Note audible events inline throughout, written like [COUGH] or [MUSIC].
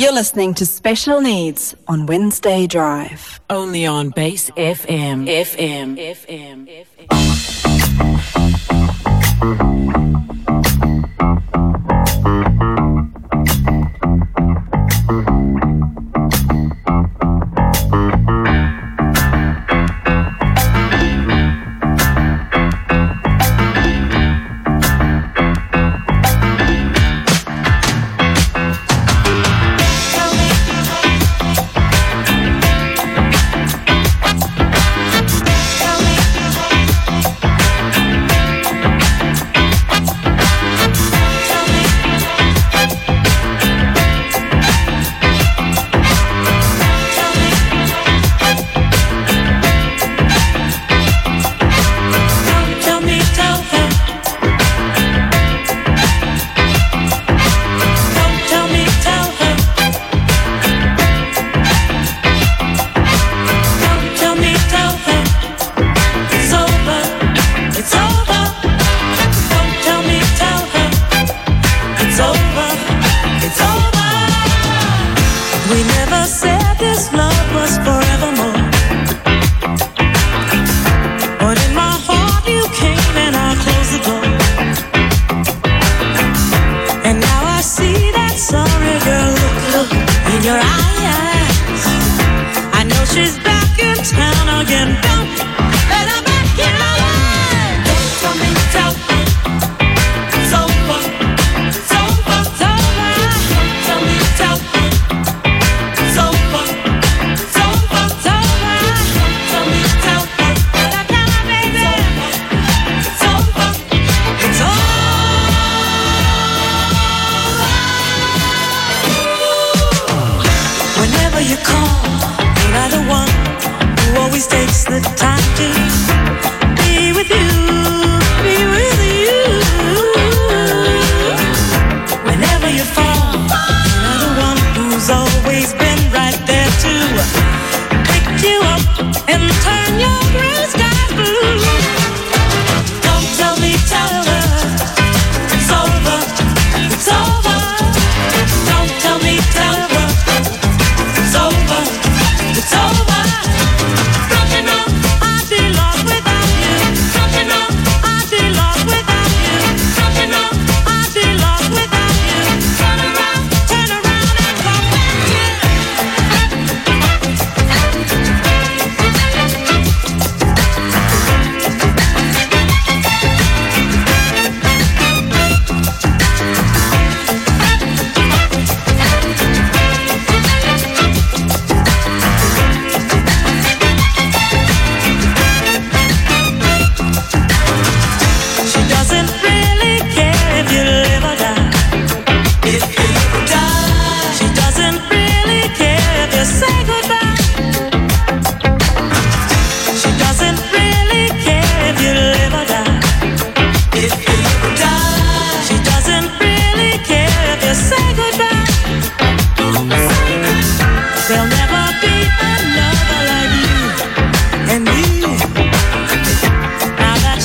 You're listening to Special Needs on Wednesday Drive. Only on Base FM. FM. FM. FM. you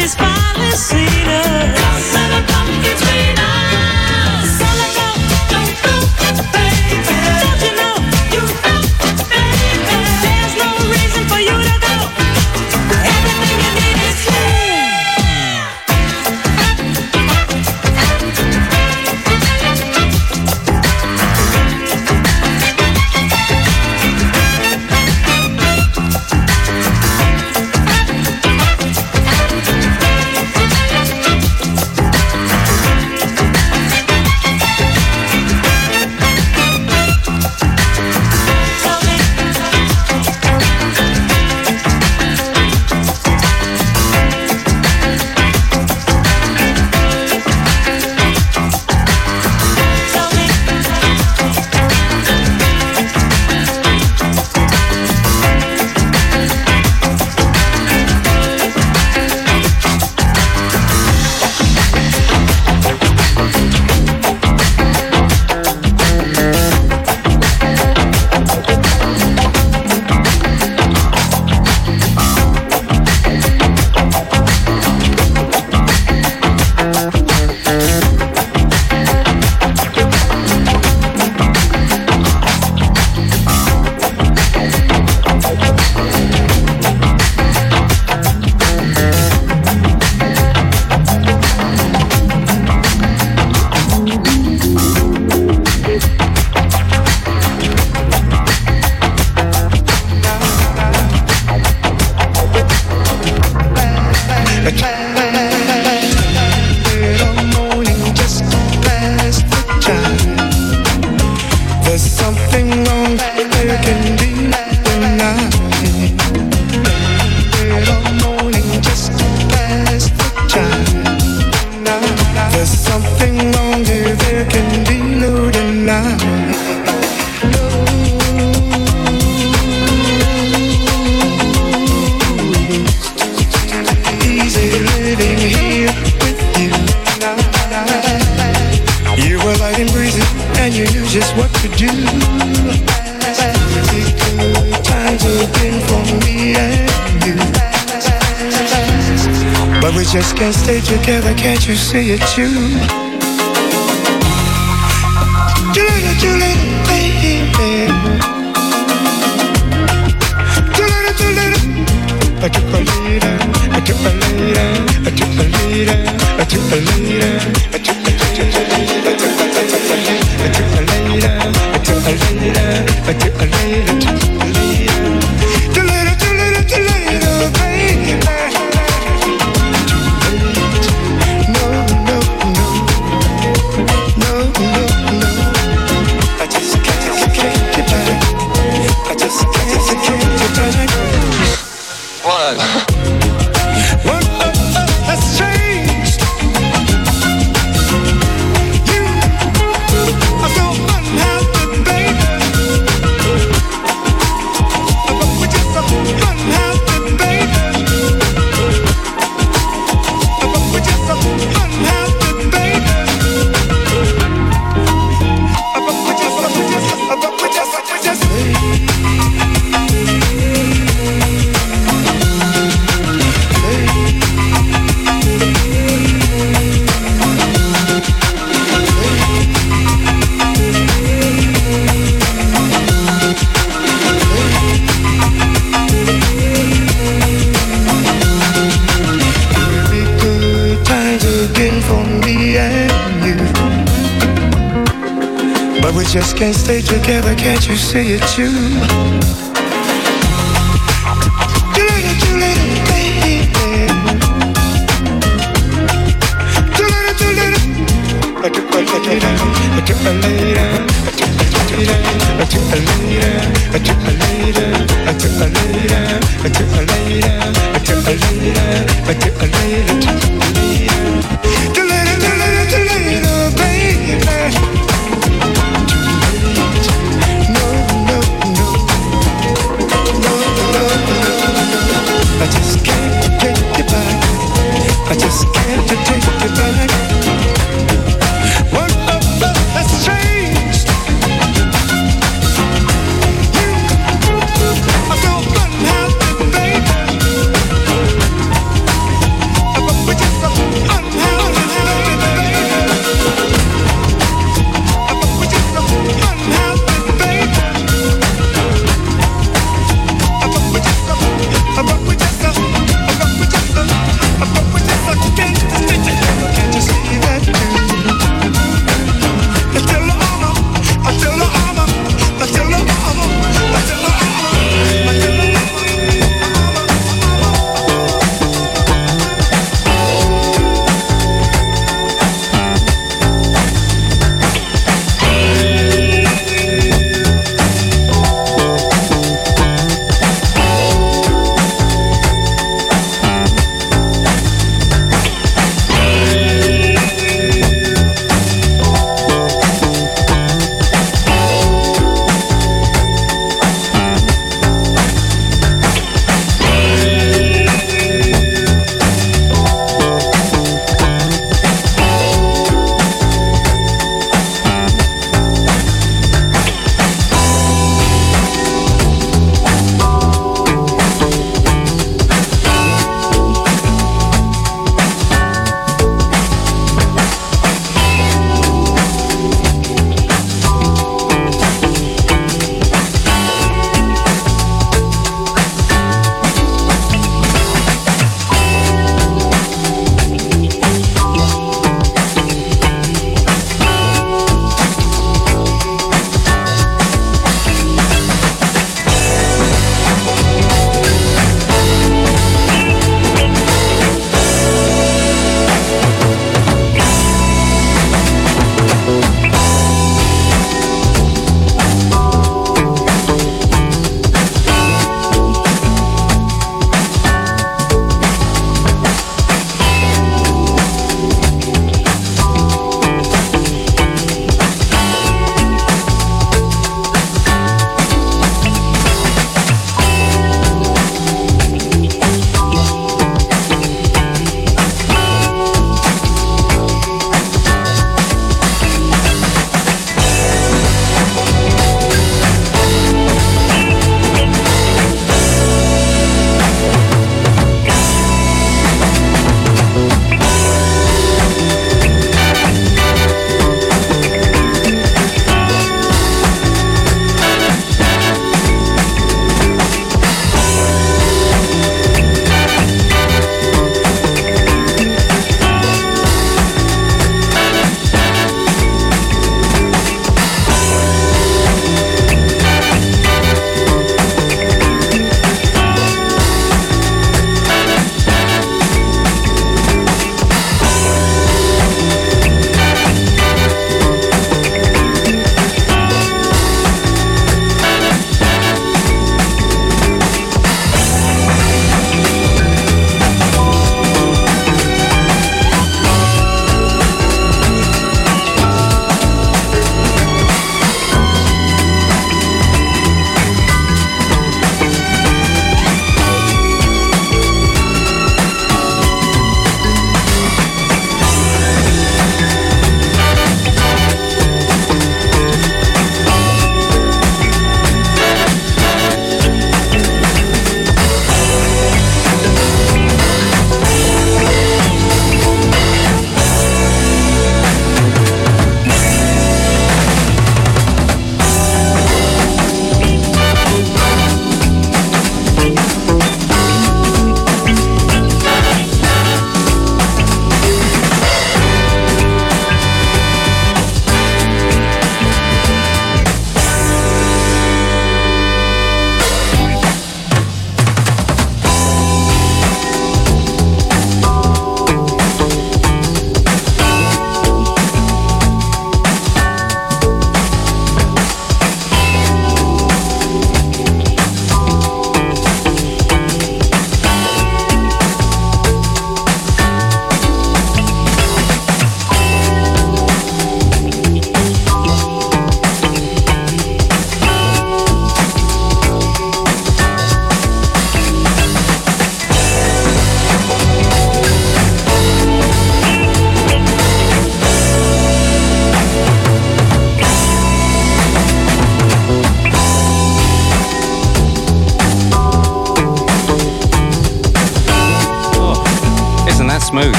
she's finally seen us. Can't stay together, can't you see it too?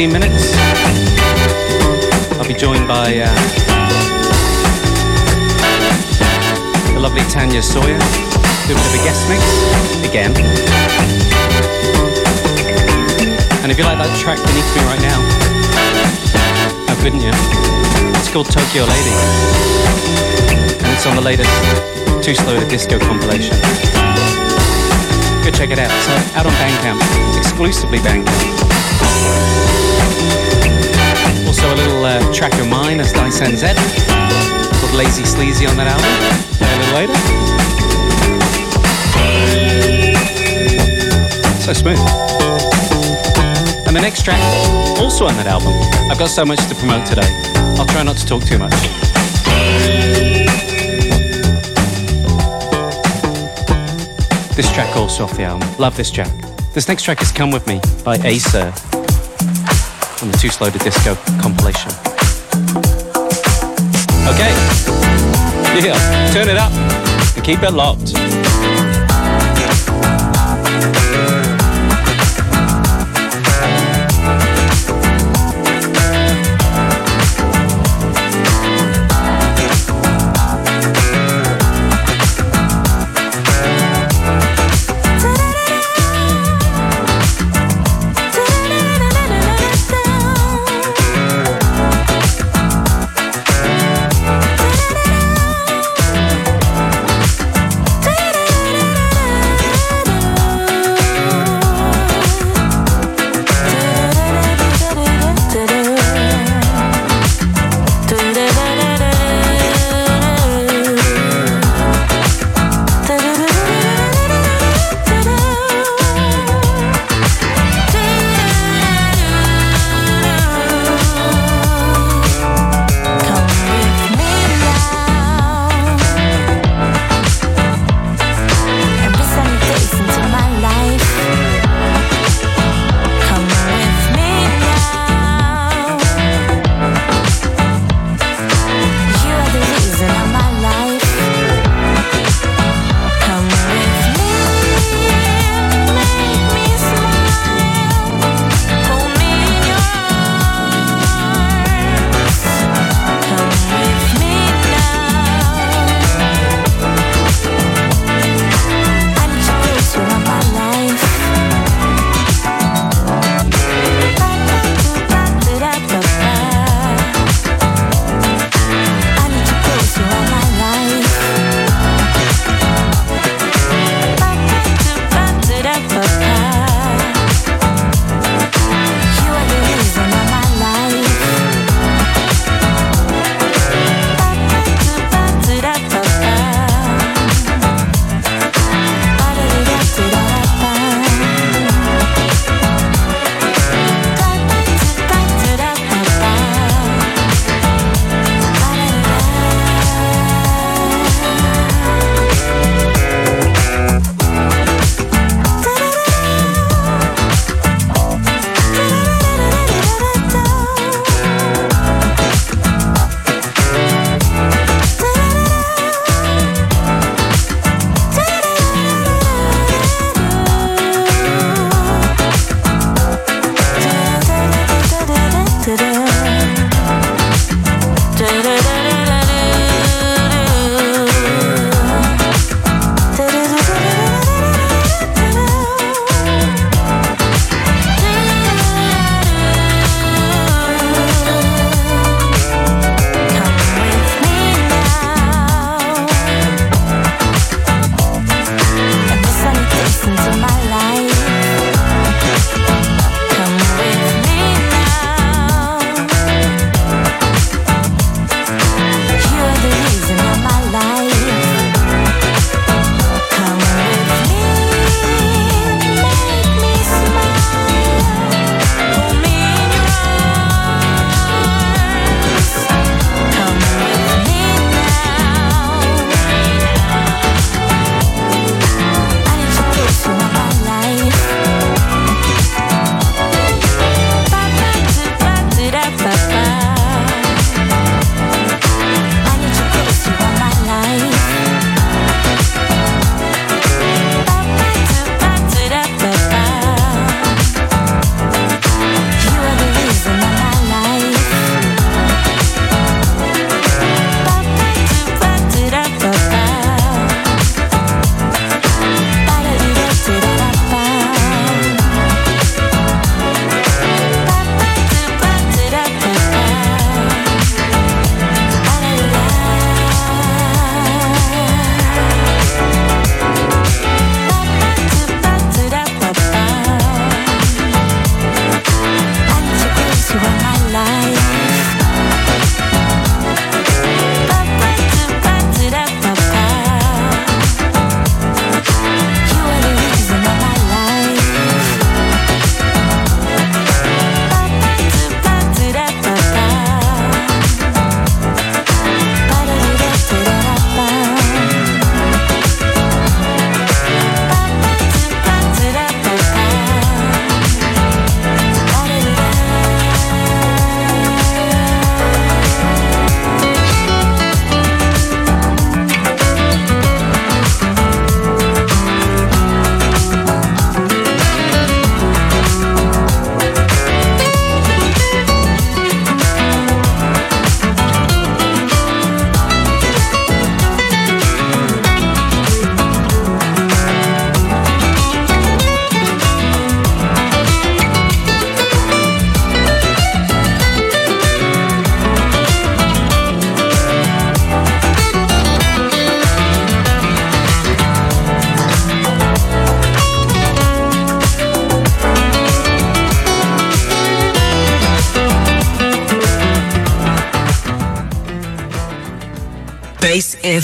15 minutes, I'll be joined by uh, the lovely Tanya Sawyer, do a bit of a guest mix again. And if you like that track beneath me right now, how couldn't you? It's called Tokyo Lady. And it's on the latest Too Slow to Disco compilation. Go check it out. Uh, out on Bandcamp, exclusively Bandcamp. Also a little uh, track of mine as Dyson Z, called Lazy Sleazy on that album. Play a little later. So smooth. And the next track, also on that album. I've got so much to promote today. I'll try not to talk too much. This track also off the album. Love this track. This next track is Come With Me by Acer on the Too Slow to Disco compilation. Okay. Yeah, turn it up and keep it locked.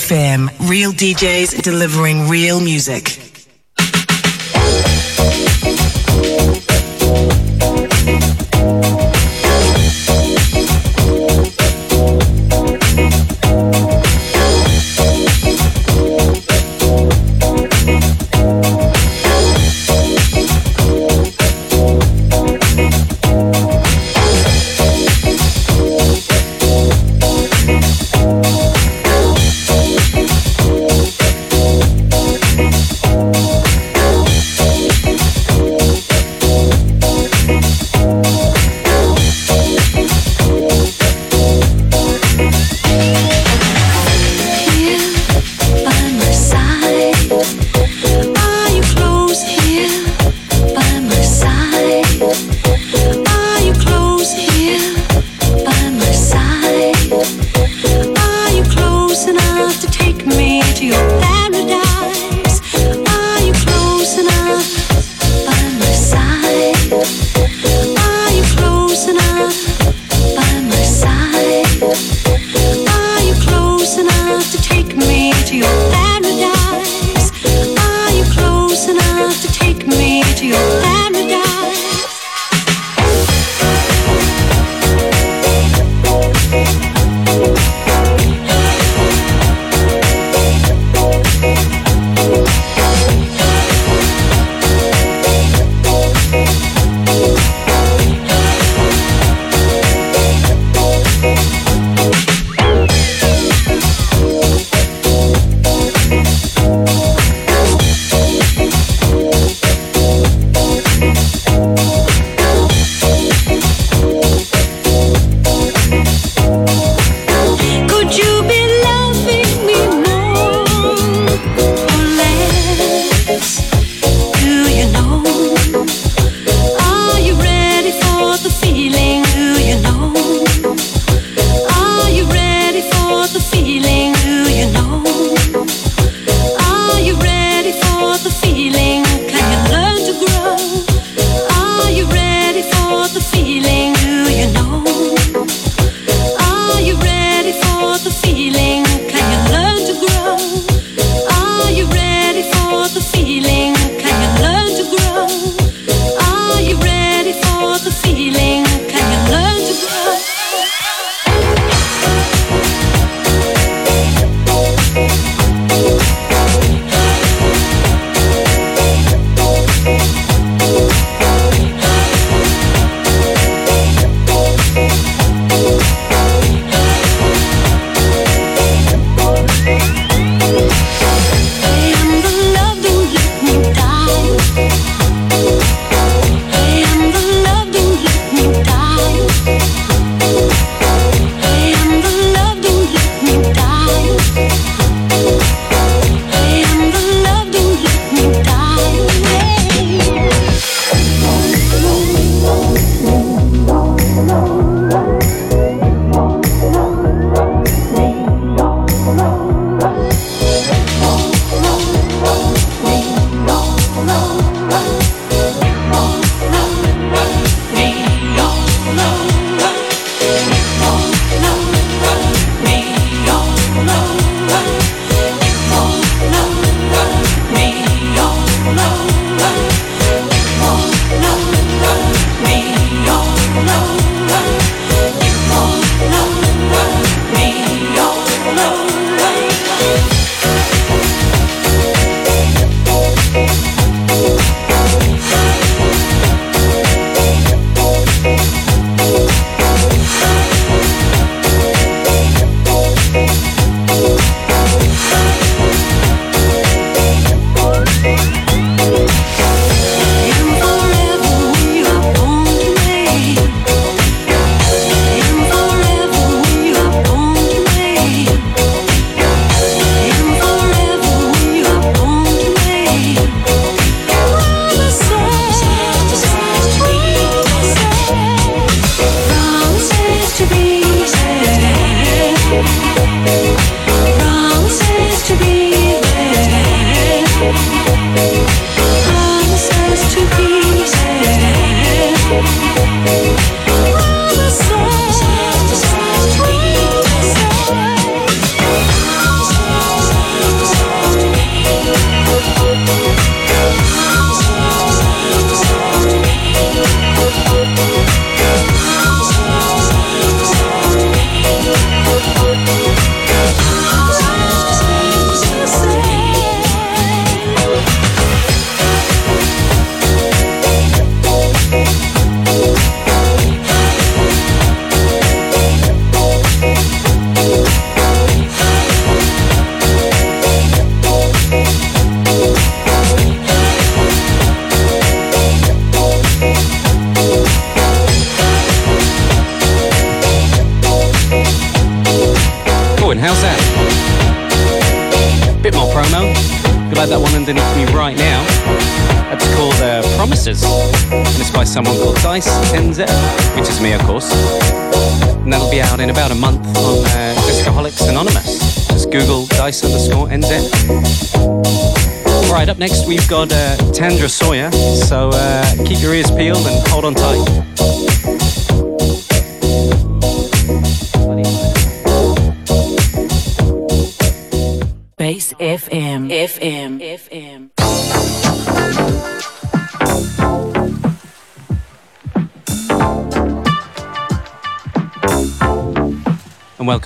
FM. Real DJs delivering real music.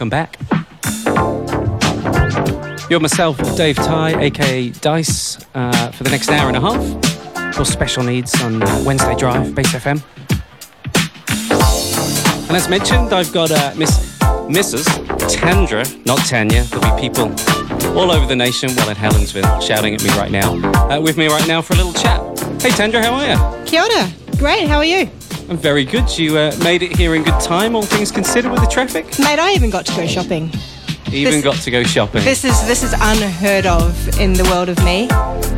Welcome back. You're myself, Dave Ty, aka Dice, uh, for the next hour and a half for special needs on uh, Wednesday Drive, Base FM. And as mentioned, I've got uh, Miss Mrs. Tandra, not Tanya. There'll be people all over the nation, well, in Helensville, shouting at me right now, uh, with me right now for a little chat. Hey, Tandra, how are you? Kia ora. Great, how are you? I'm very good. You uh, made it here in good time, all things considered, with the traffic. Mate, I even got to go shopping. Even This- got to go shopping. This is this is unheard of in the world of me.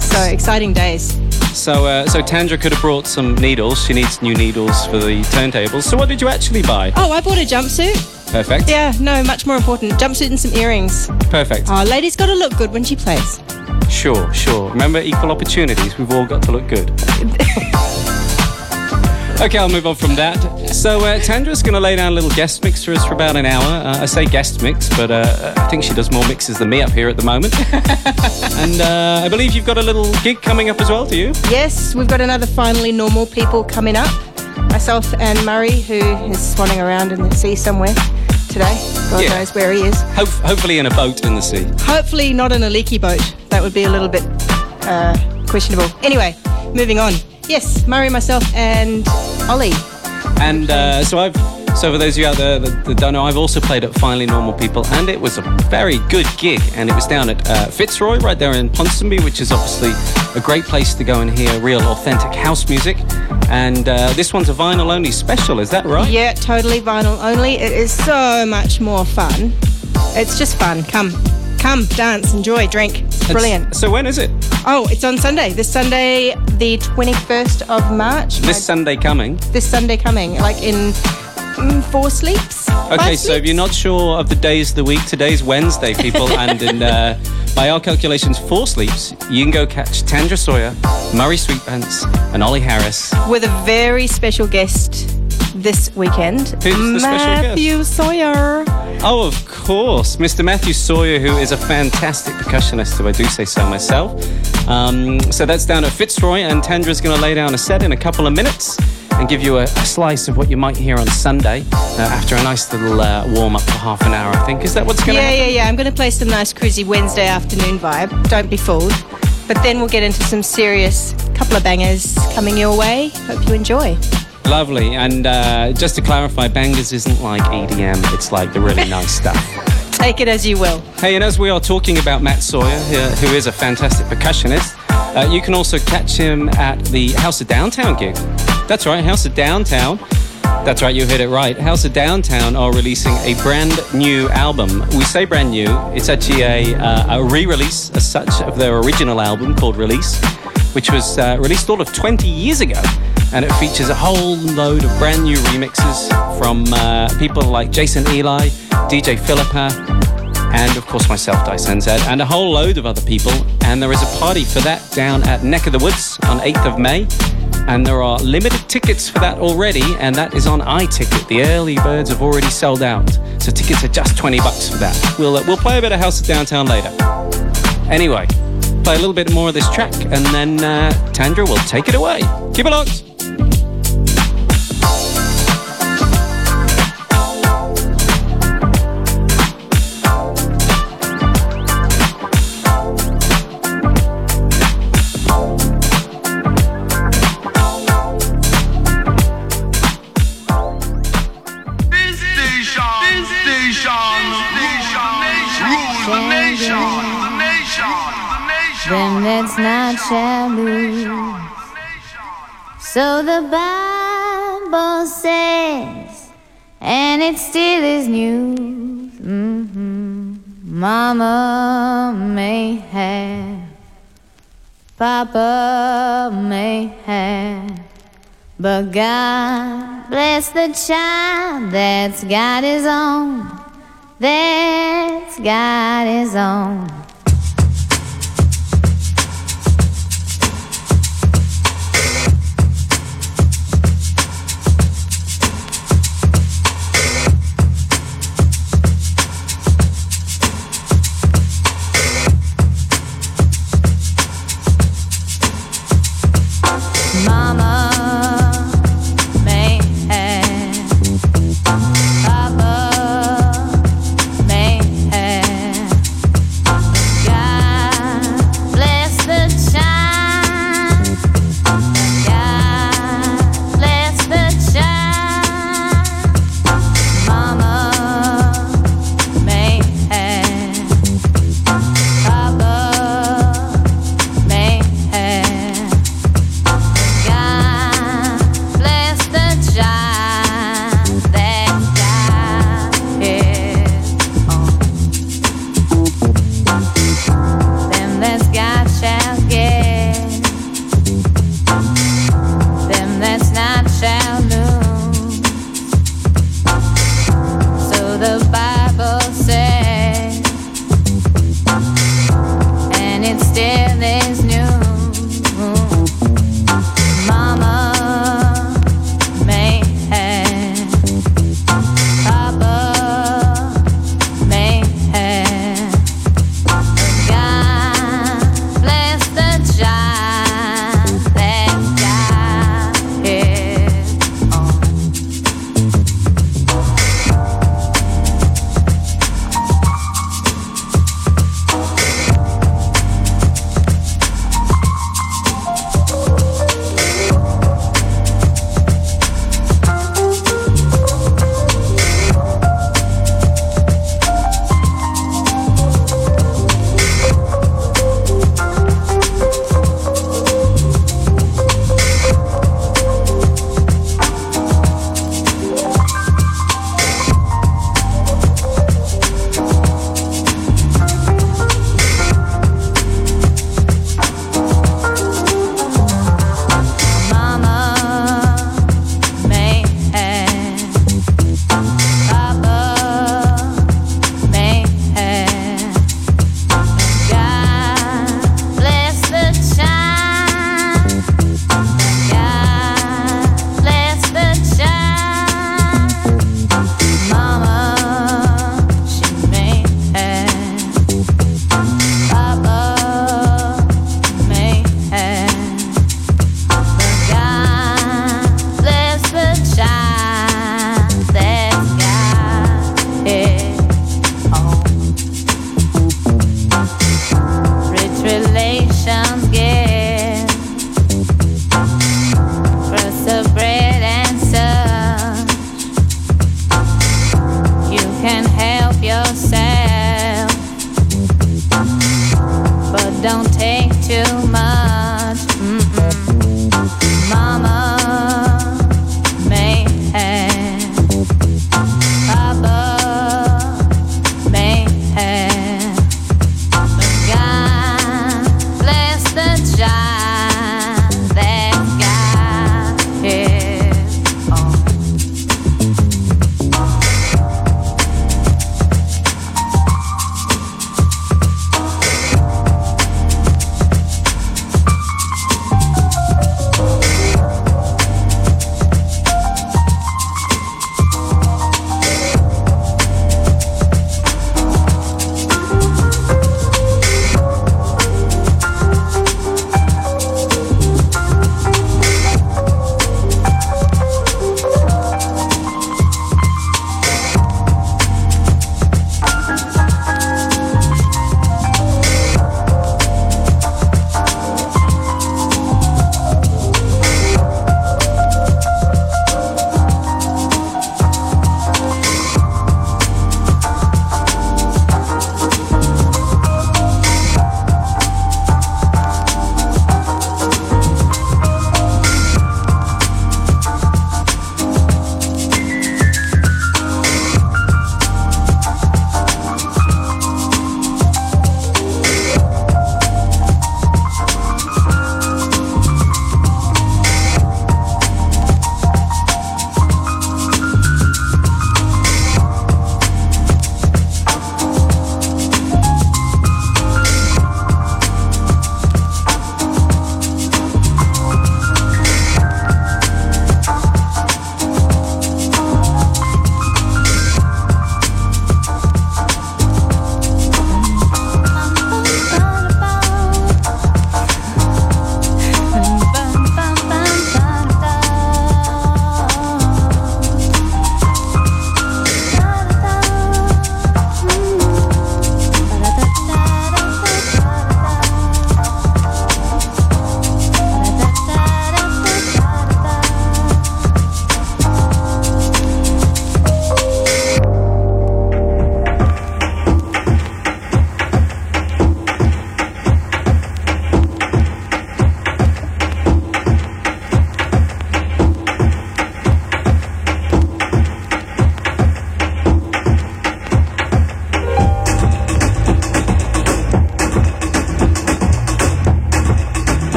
So exciting days. So, uh, so Tandra could have brought some needles. She needs new needles for the turntables. So, what did you actually buy? Oh, I bought a jumpsuit. Perfect. Yeah, no, much more important. Jumpsuit and some earrings. Perfect. Oh, lady's got to look good when she plays. Sure, sure. Remember, equal opportunities. We've all got to look good. [LAUGHS] okay, I'll move on from that. So, uh, Tandra's going to lay down a little guest mix for us for about an hour. Uh, I say guest mix, but uh, I think she does more mixes than me up here at the moment. [LAUGHS] and uh, I believe you've got a little gig coming up as well, do you? Yes, we've got another finally normal people coming up. Myself and Murray, who is swanning around in the sea somewhere today. God Yeah. knows where he is. Ho- hopefully, in a boat in the sea. Hopefully not in a leaky boat. That would be a little bit uh, questionable. Anyway, moving on. Yes, Murray, myself, and Ollie. And uh, so I've, so for those of you out there that, that don't know, I've also played at Finally Normal People, and it was a very good gig. And it was down at uh, Fitzroy, right there in Ponsonby, which is obviously a great place to go and hear real, authentic house music. And uh, this one's a vinyl only special, is that right? Yeah, totally vinyl only. It is so much more fun. It's just fun. Come, come, dance, enjoy, drink. It's- brilliant. So when is it? Oh, it's on Sunday. This Sunday, the 21st of March. This Sunday coming. this Sunday coming, like in mm, four sleeps. Okay, so if you're not sure of the days of the week, today's Wednesday, people, [LAUGHS] and in, uh, by our calculations, four sleeps, you can go catch Tandra Sawyer, Murray Sweetpants, and Ollie Harris with a very special guest this weekend. Who's the special guest? Matthew Sawyer. Oh, of course, Mr. Matthew Sawyer, who is a fantastic percussionist, if I do say so myself. Um, so that's down at Fitzroy, and Tandra's going to lay down a set in a couple of minutes and give you a, a slice of what you might hear on Sunday uh, after a nice little uh, warm up for half an hour. I think is that what's going to Yeah, happen? yeah, yeah. I'm going to play some nice cruisy Wednesday afternoon vibe. Don't be fooled. But then we'll get into some serious couple of bangers coming your way. Hope you enjoy. Lovely. And uh, just to clarify, bangers isn't like EDM; it's like the really nice [LAUGHS] stuff. Take it as you will. Hey, and as we are talking about Matt Sawyer, who is a fantastic percussionist, uh, you can also catch him at the House of Downtown gig. That's right, House of Downtown. That's right, you heard it right. House of Downtown are releasing a brand new album. We say brand new, it's actually a, uh, a re release as such of their original album called Release, which was uh, released all of 20 years ago. And it features a whole load of brand new remixes from uh, people like Jason Eli, DJ Philippa, and of course myself, Dyson Z, and a whole load of other people. And there is a party for that down at Neck of the Woods on 8th of May. And there are limited tickets for that already, and that is on iTicket. The early birds have already sold out, so tickets are just 20 bucks for that. We'll, uh, we'll play a bit of House of Downtown later. Anyway, a little bit more of this track, and then uh, Tandra will take it away. Keep it locked. Let's not shallow. So the Bible says, and it still is news. hmm Mama may have, Papa may have, but God bless the child that's got his own, that's got his own.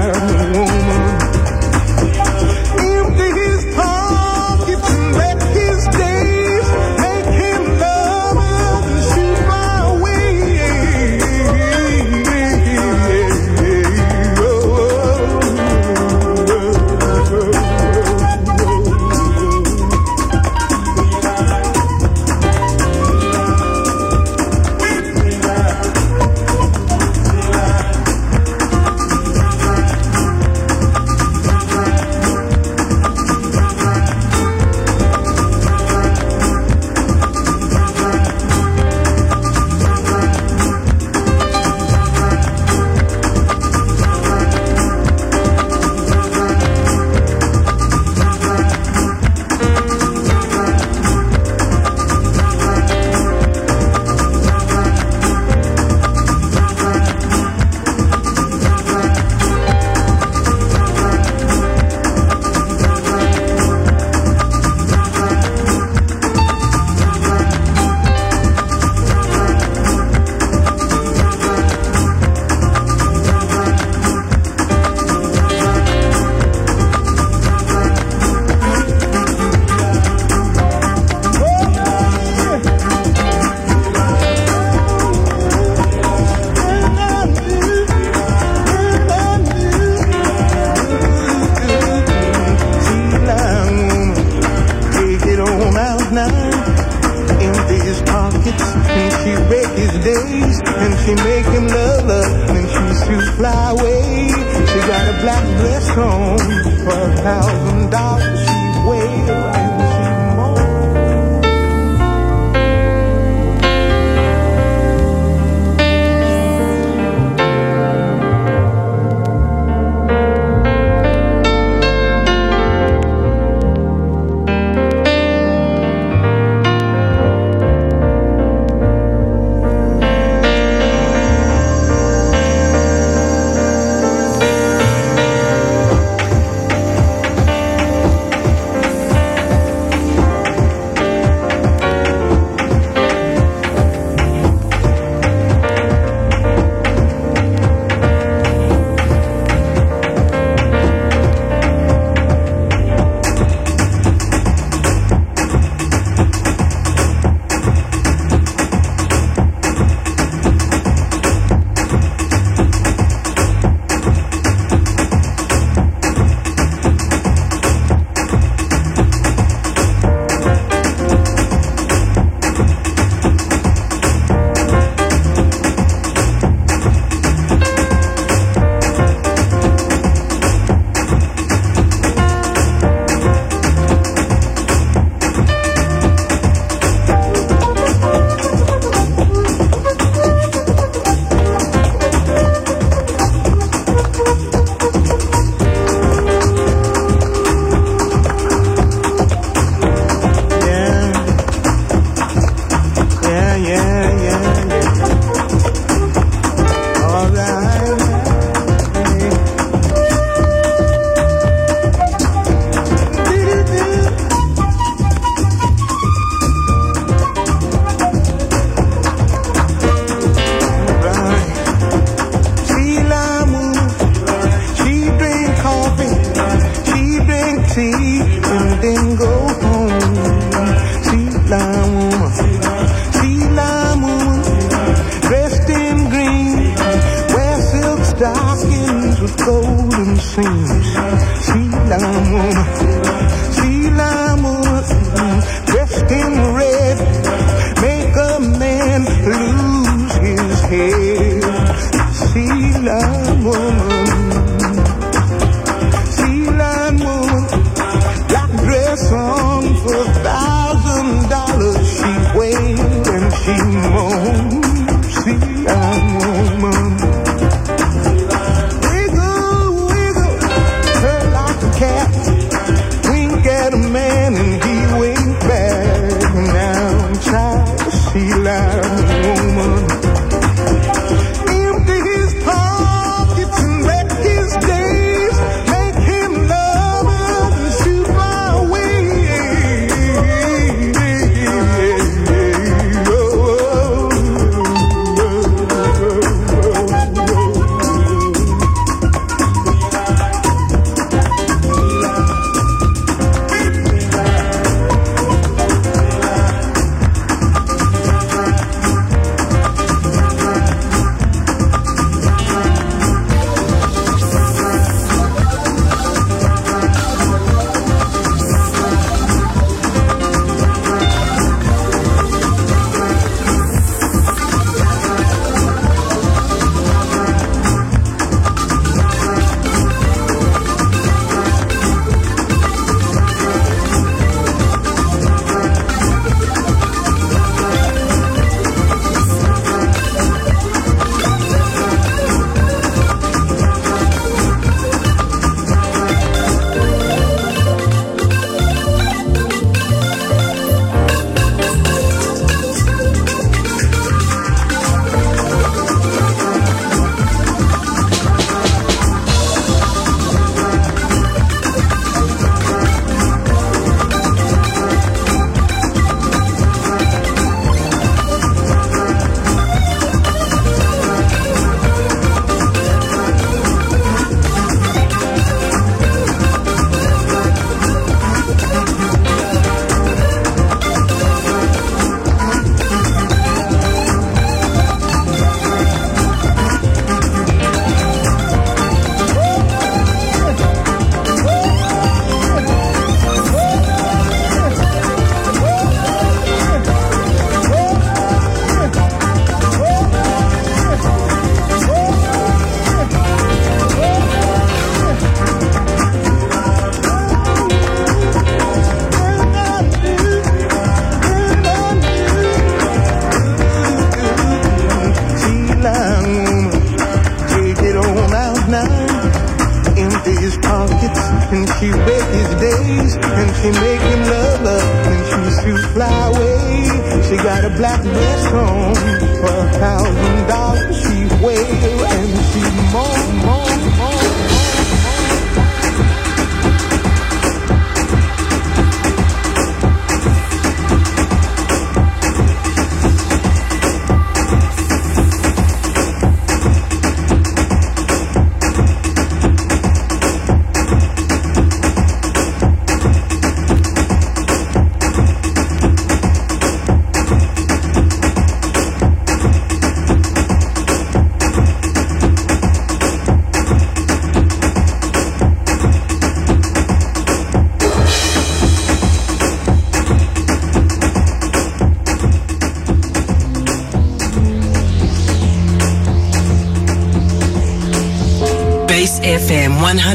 time, woman. If these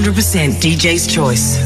100% DJ's choice.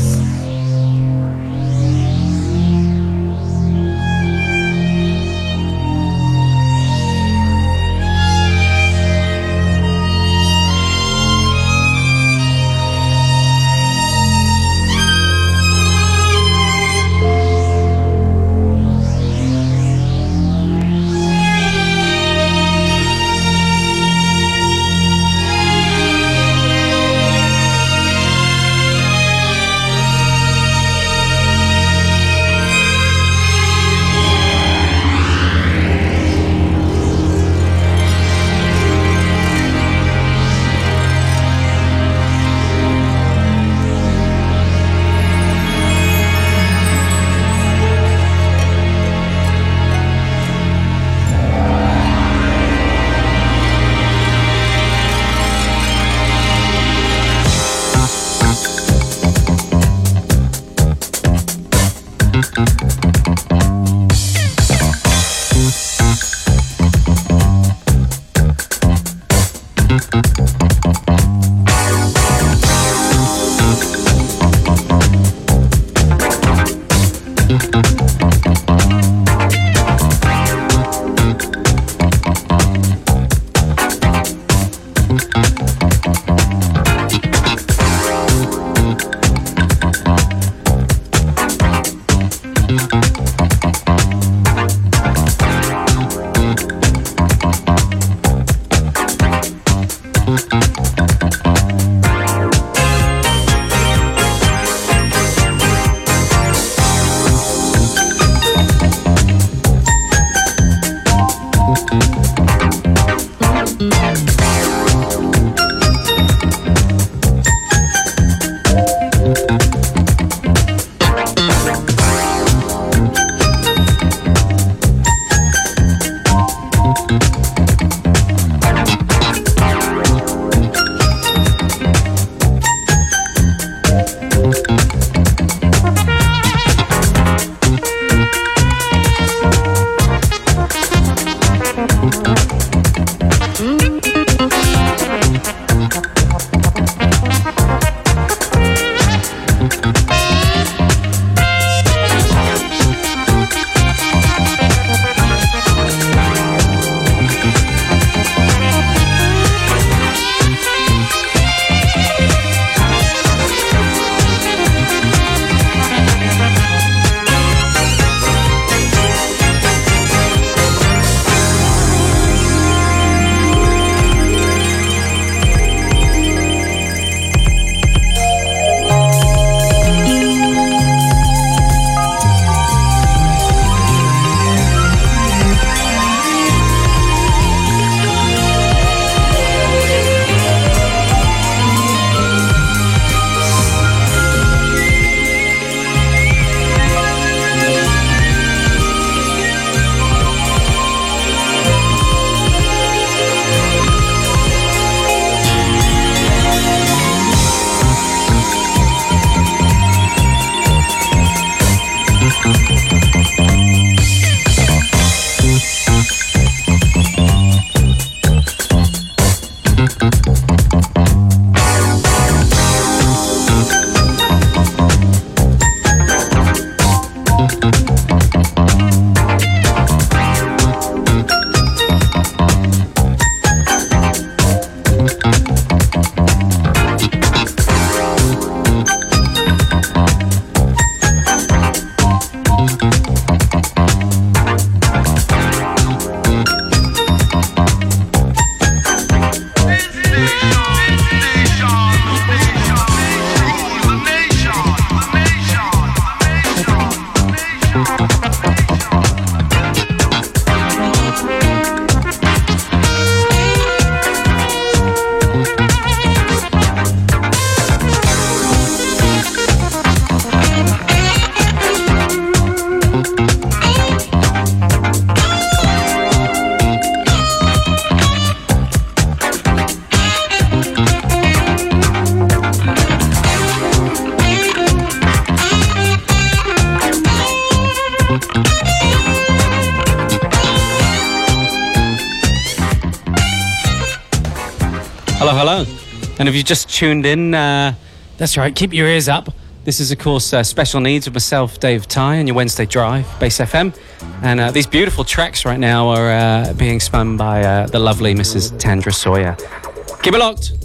If you just tuned in, uh, that's right, keep your ears up. This is, of course, uh, Special Needs with myself, Dave Ty, and your Wednesday Drive, Base FM. And uh, these beautiful tracks right now are uh, being spun by uh, the lovely Mrs. Tandra Sawyer. Keep it locked.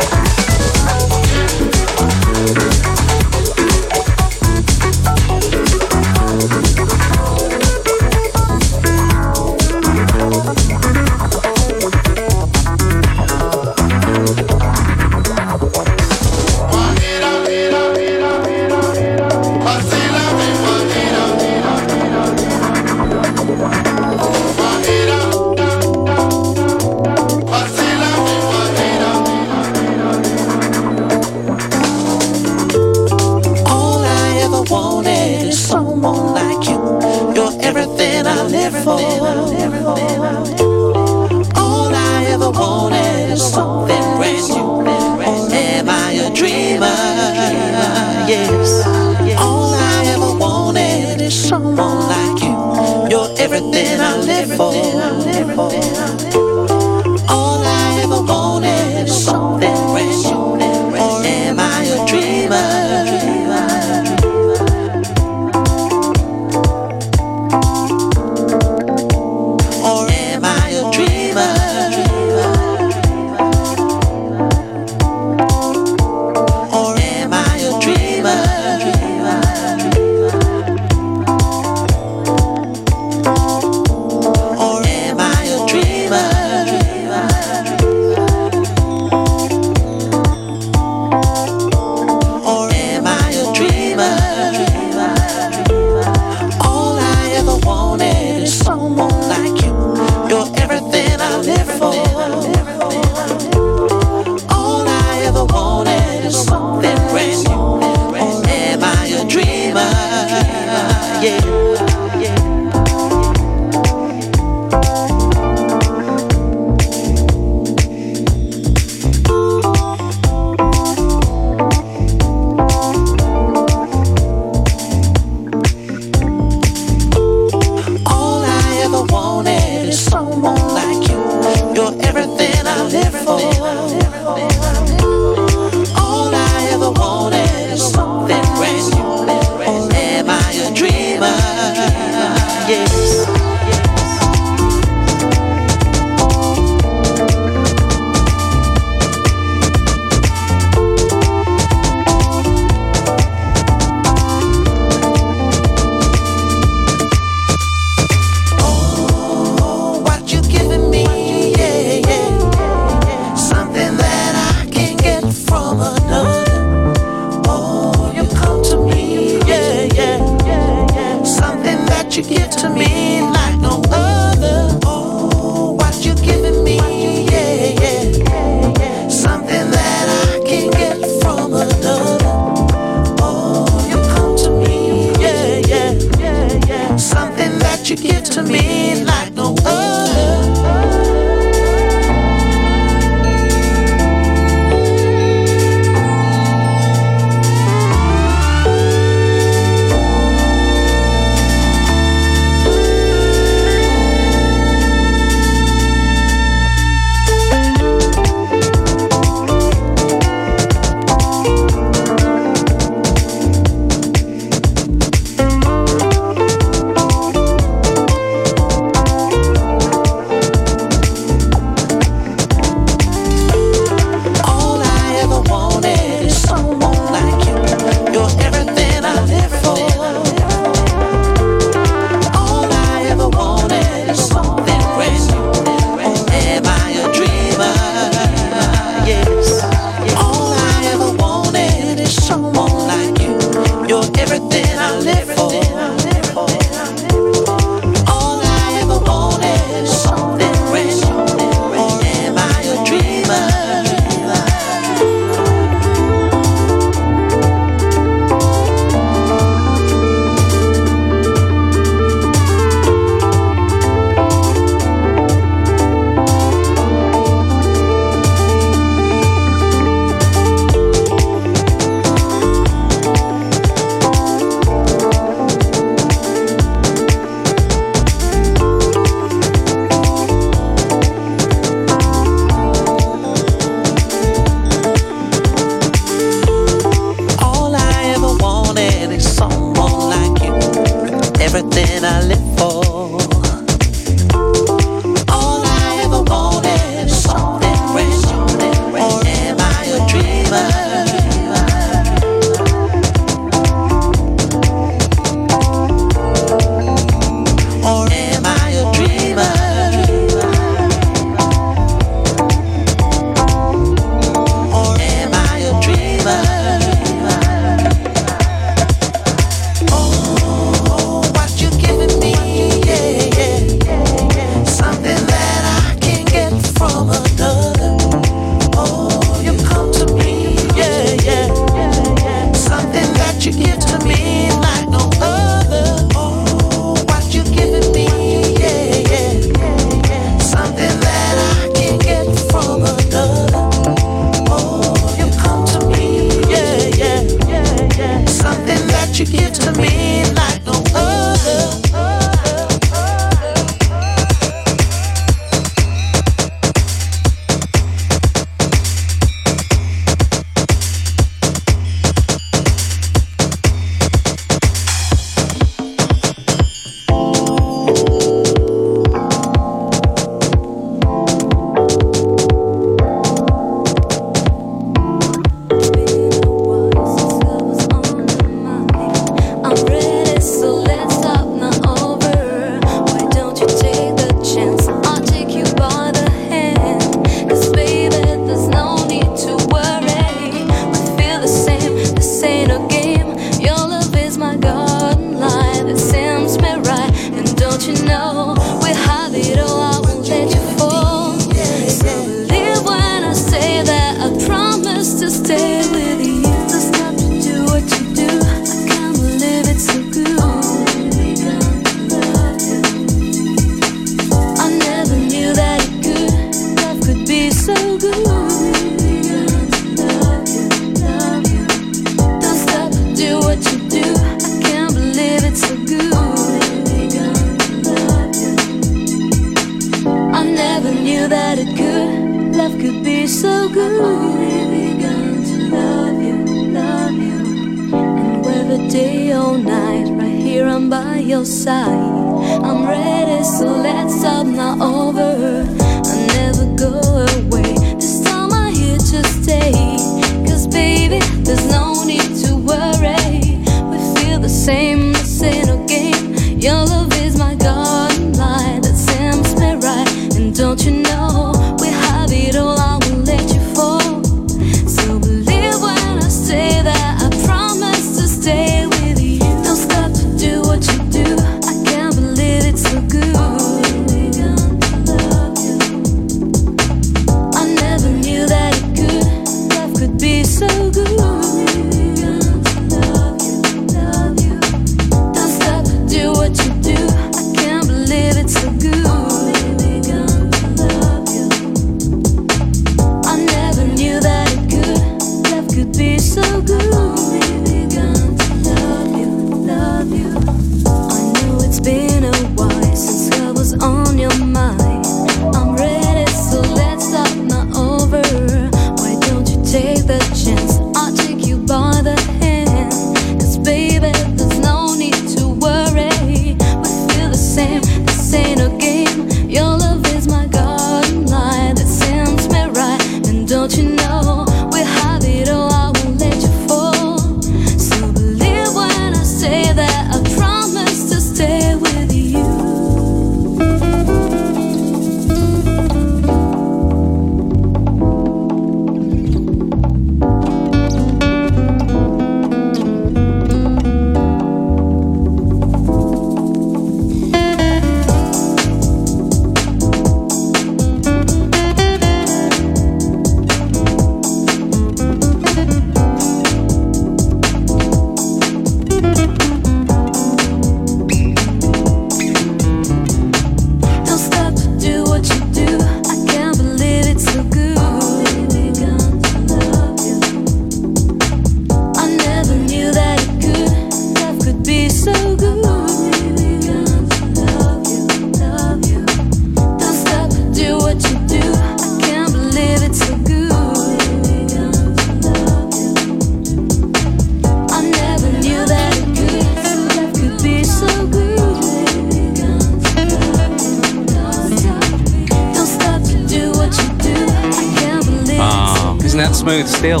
smooth still.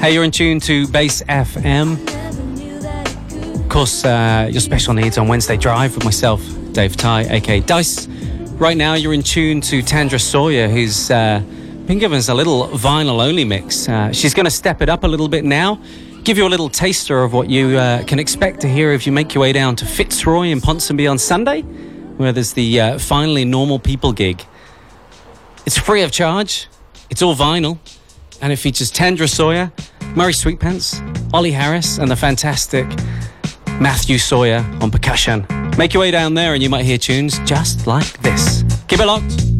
Hey, you're in tune to Bass FM. Of course, uh, your special needs on Wednesday Drive with myself, Dave Ty, aka Dice. Right now, you're in tune to Tandra Sawyer, who's uh, been giving us a little vinyl only mix. Uh, she's going to step it up a little bit now, give you a little taster of what you uh, can expect to hear if you make your way down to Fitzroy in Ponsonby on Sunday, where there's the uh, Finally Normal People gig. It's free of charge. It's all vinyl, and it features Tendra Sawyer, Murray Sweetpants, Ollie Harris, and the fantastic Matthew Sawyer on percussion. Make your way down there, and you might hear tunes just like this. Keep it locked.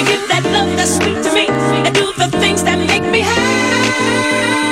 You give that love that's sweet to me and do the things that make me happy.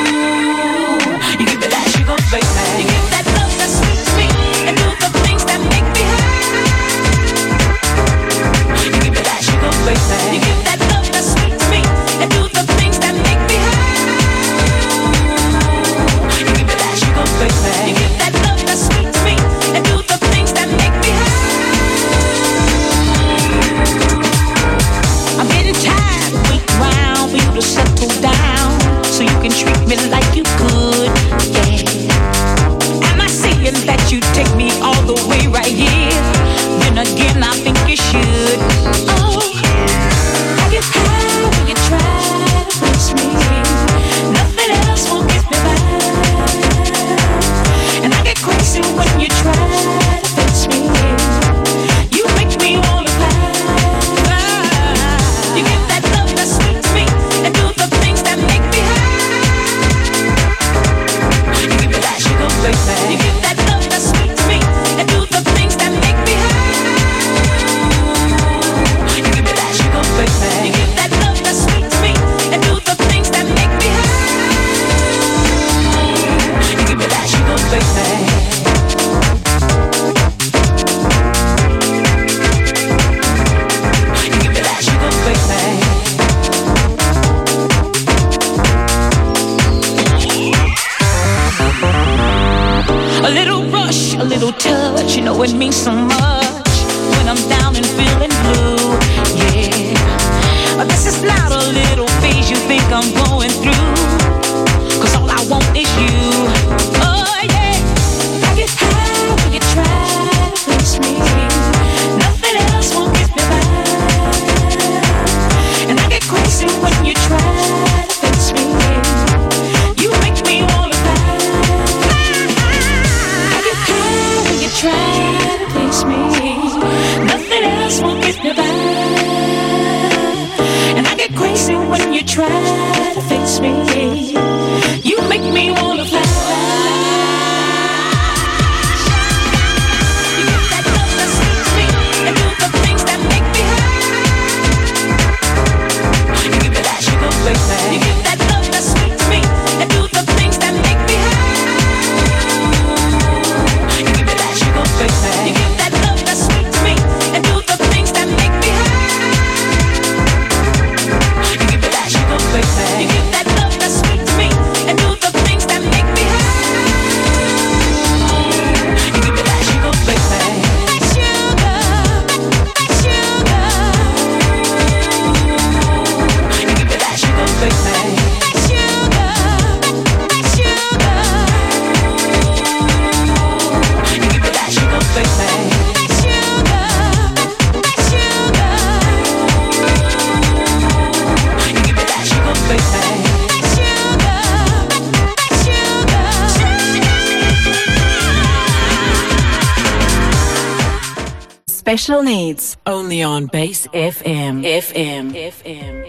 Needs. Only on Base FM. FM. FM.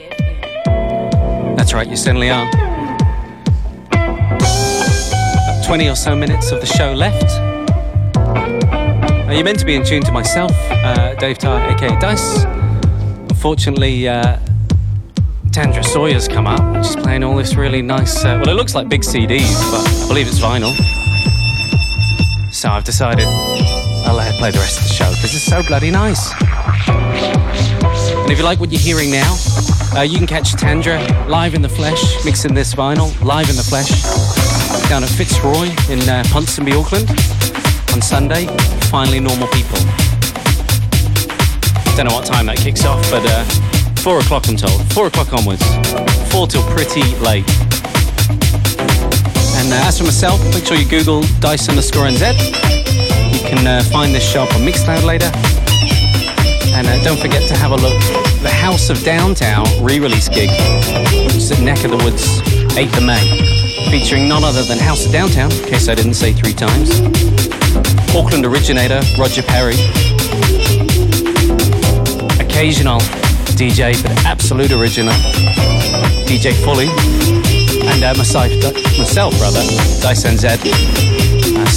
That's right, you certainly are. About 20 or so minutes of the show left. Now, you're meant to be in tune to myself, uh, Dave Tar, aka Dice. Unfortunately, uh, Tandra Sawyer's come up. She's playing all this really nice, uh, well, it looks like big CDs, but I believe it's vinyl. So I've decided play the rest of the show because it's so bloody nice. And if you like what you're hearing now, uh, you can catch Tandra live in the flesh, mixing this vinyl live in the flesh down at Fitzroy in uh, Ponsonby, Auckland on Sunday. Finally, normal people. Don't know what time that kicks off, but uh, four o'clock, I'm told. Four o'clock onwards. Four till pretty late. And uh, as for myself, make sure you Google Dice underscore NZ. Can uh, find this shop on Mixcloud later. And uh, don't forget to have a look. The House of Downtown re-release gig, which is at Neck of the Woods, 8th of May, featuring none other than House of Downtown, in case I didn't say three times. Auckland originator Roger Perry. Occasional DJ, but absolute original DJ Fully, and uh, myself, myself brother, Dyson Z,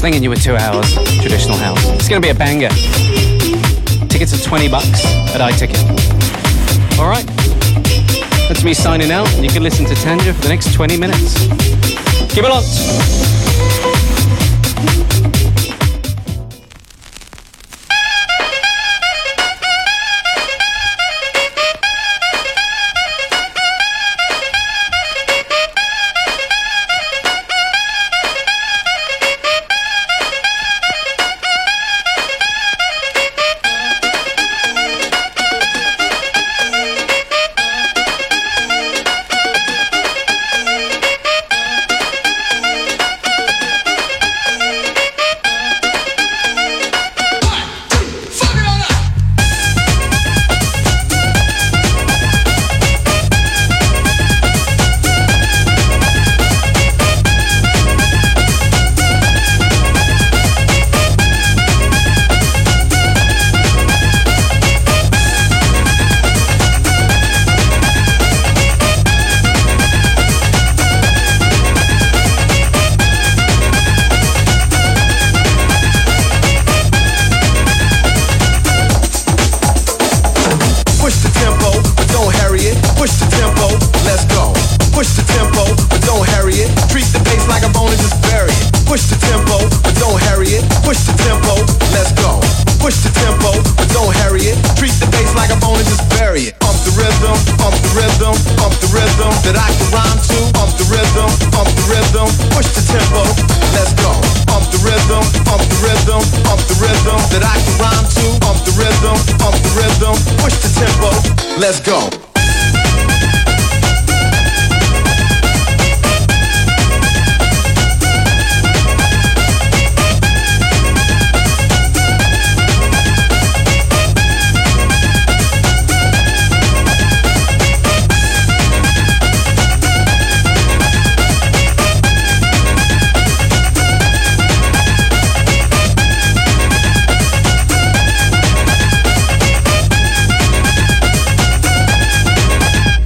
slinging you with two hours traditional house. It's going to be a banger. Tickets are 20 bucks at iTicket. All right, That's me signing out, and you can listen to Tanja for the next 20 minutes. Keep it locked.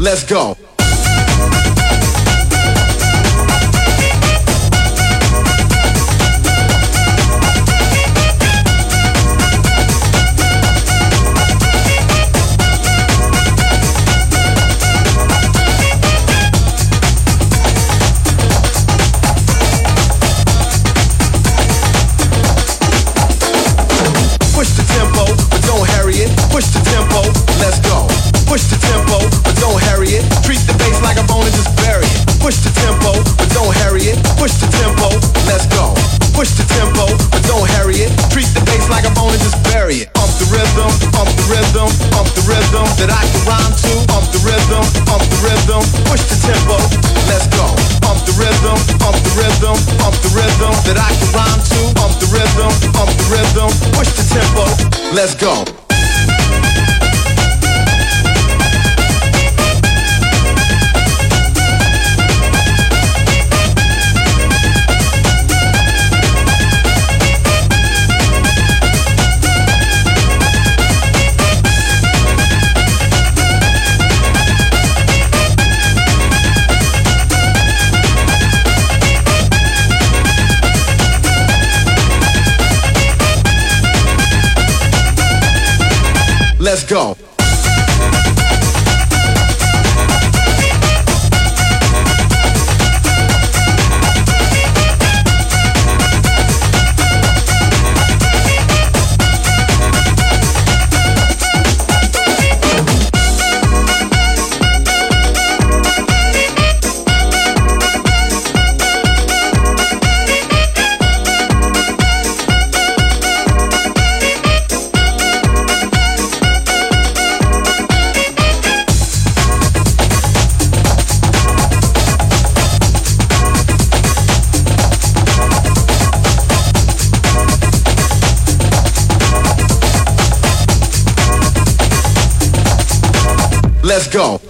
Let's go. Let's go. Go. Let's go.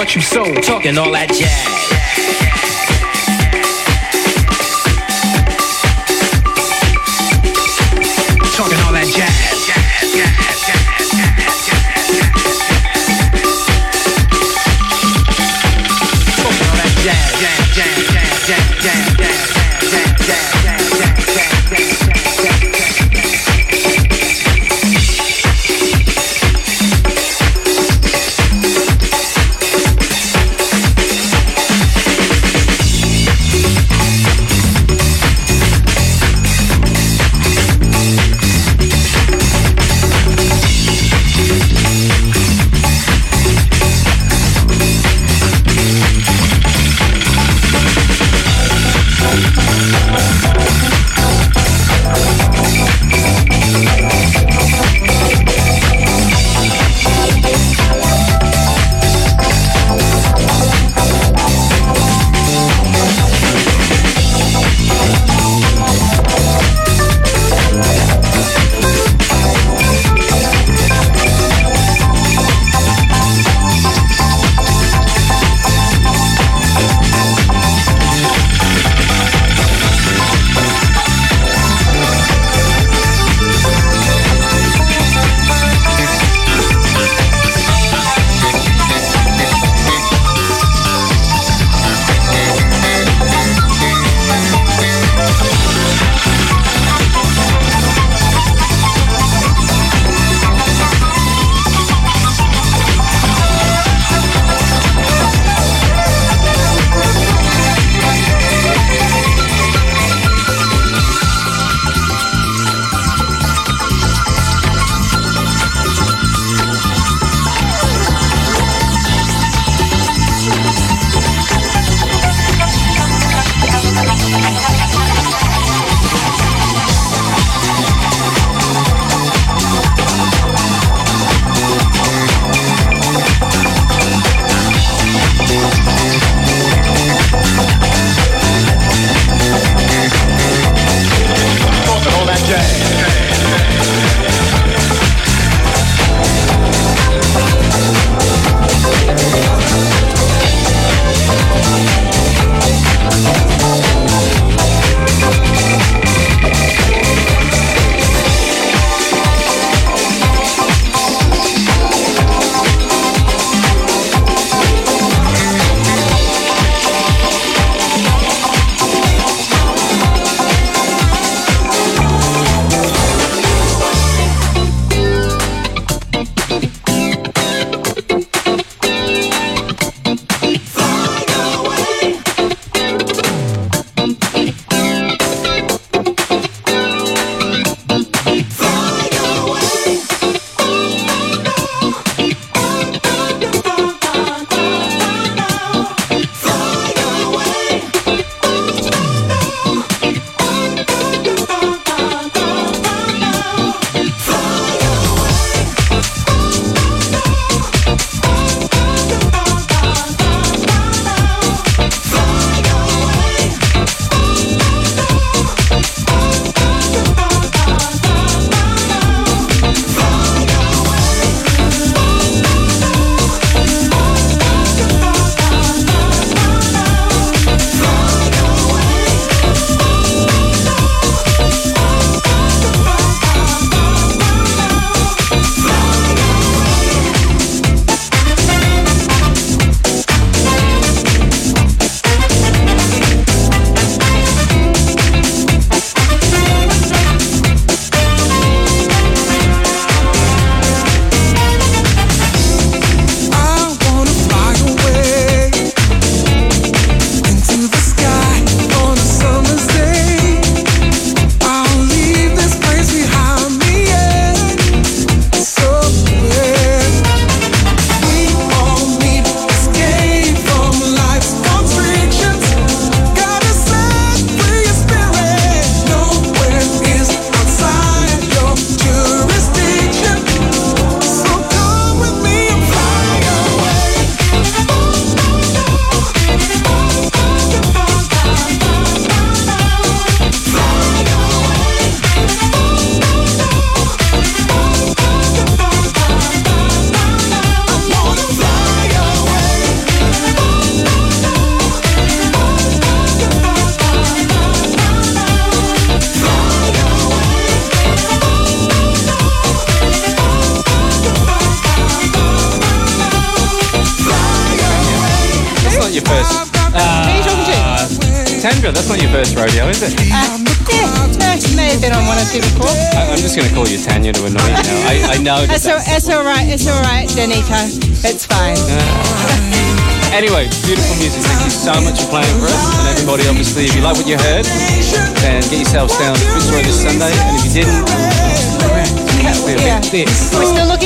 What you sow. Talking all that jazz.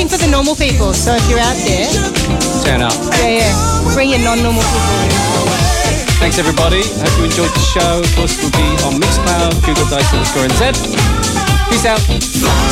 something for the normal people. So if you're out there, turn up. Yeah, yeah. Bring your non-normal people in. Thanks everybody. Hope you enjoyed the show. Of course, we'll be on Mixcloud, Google Dice and NZ. Peace out.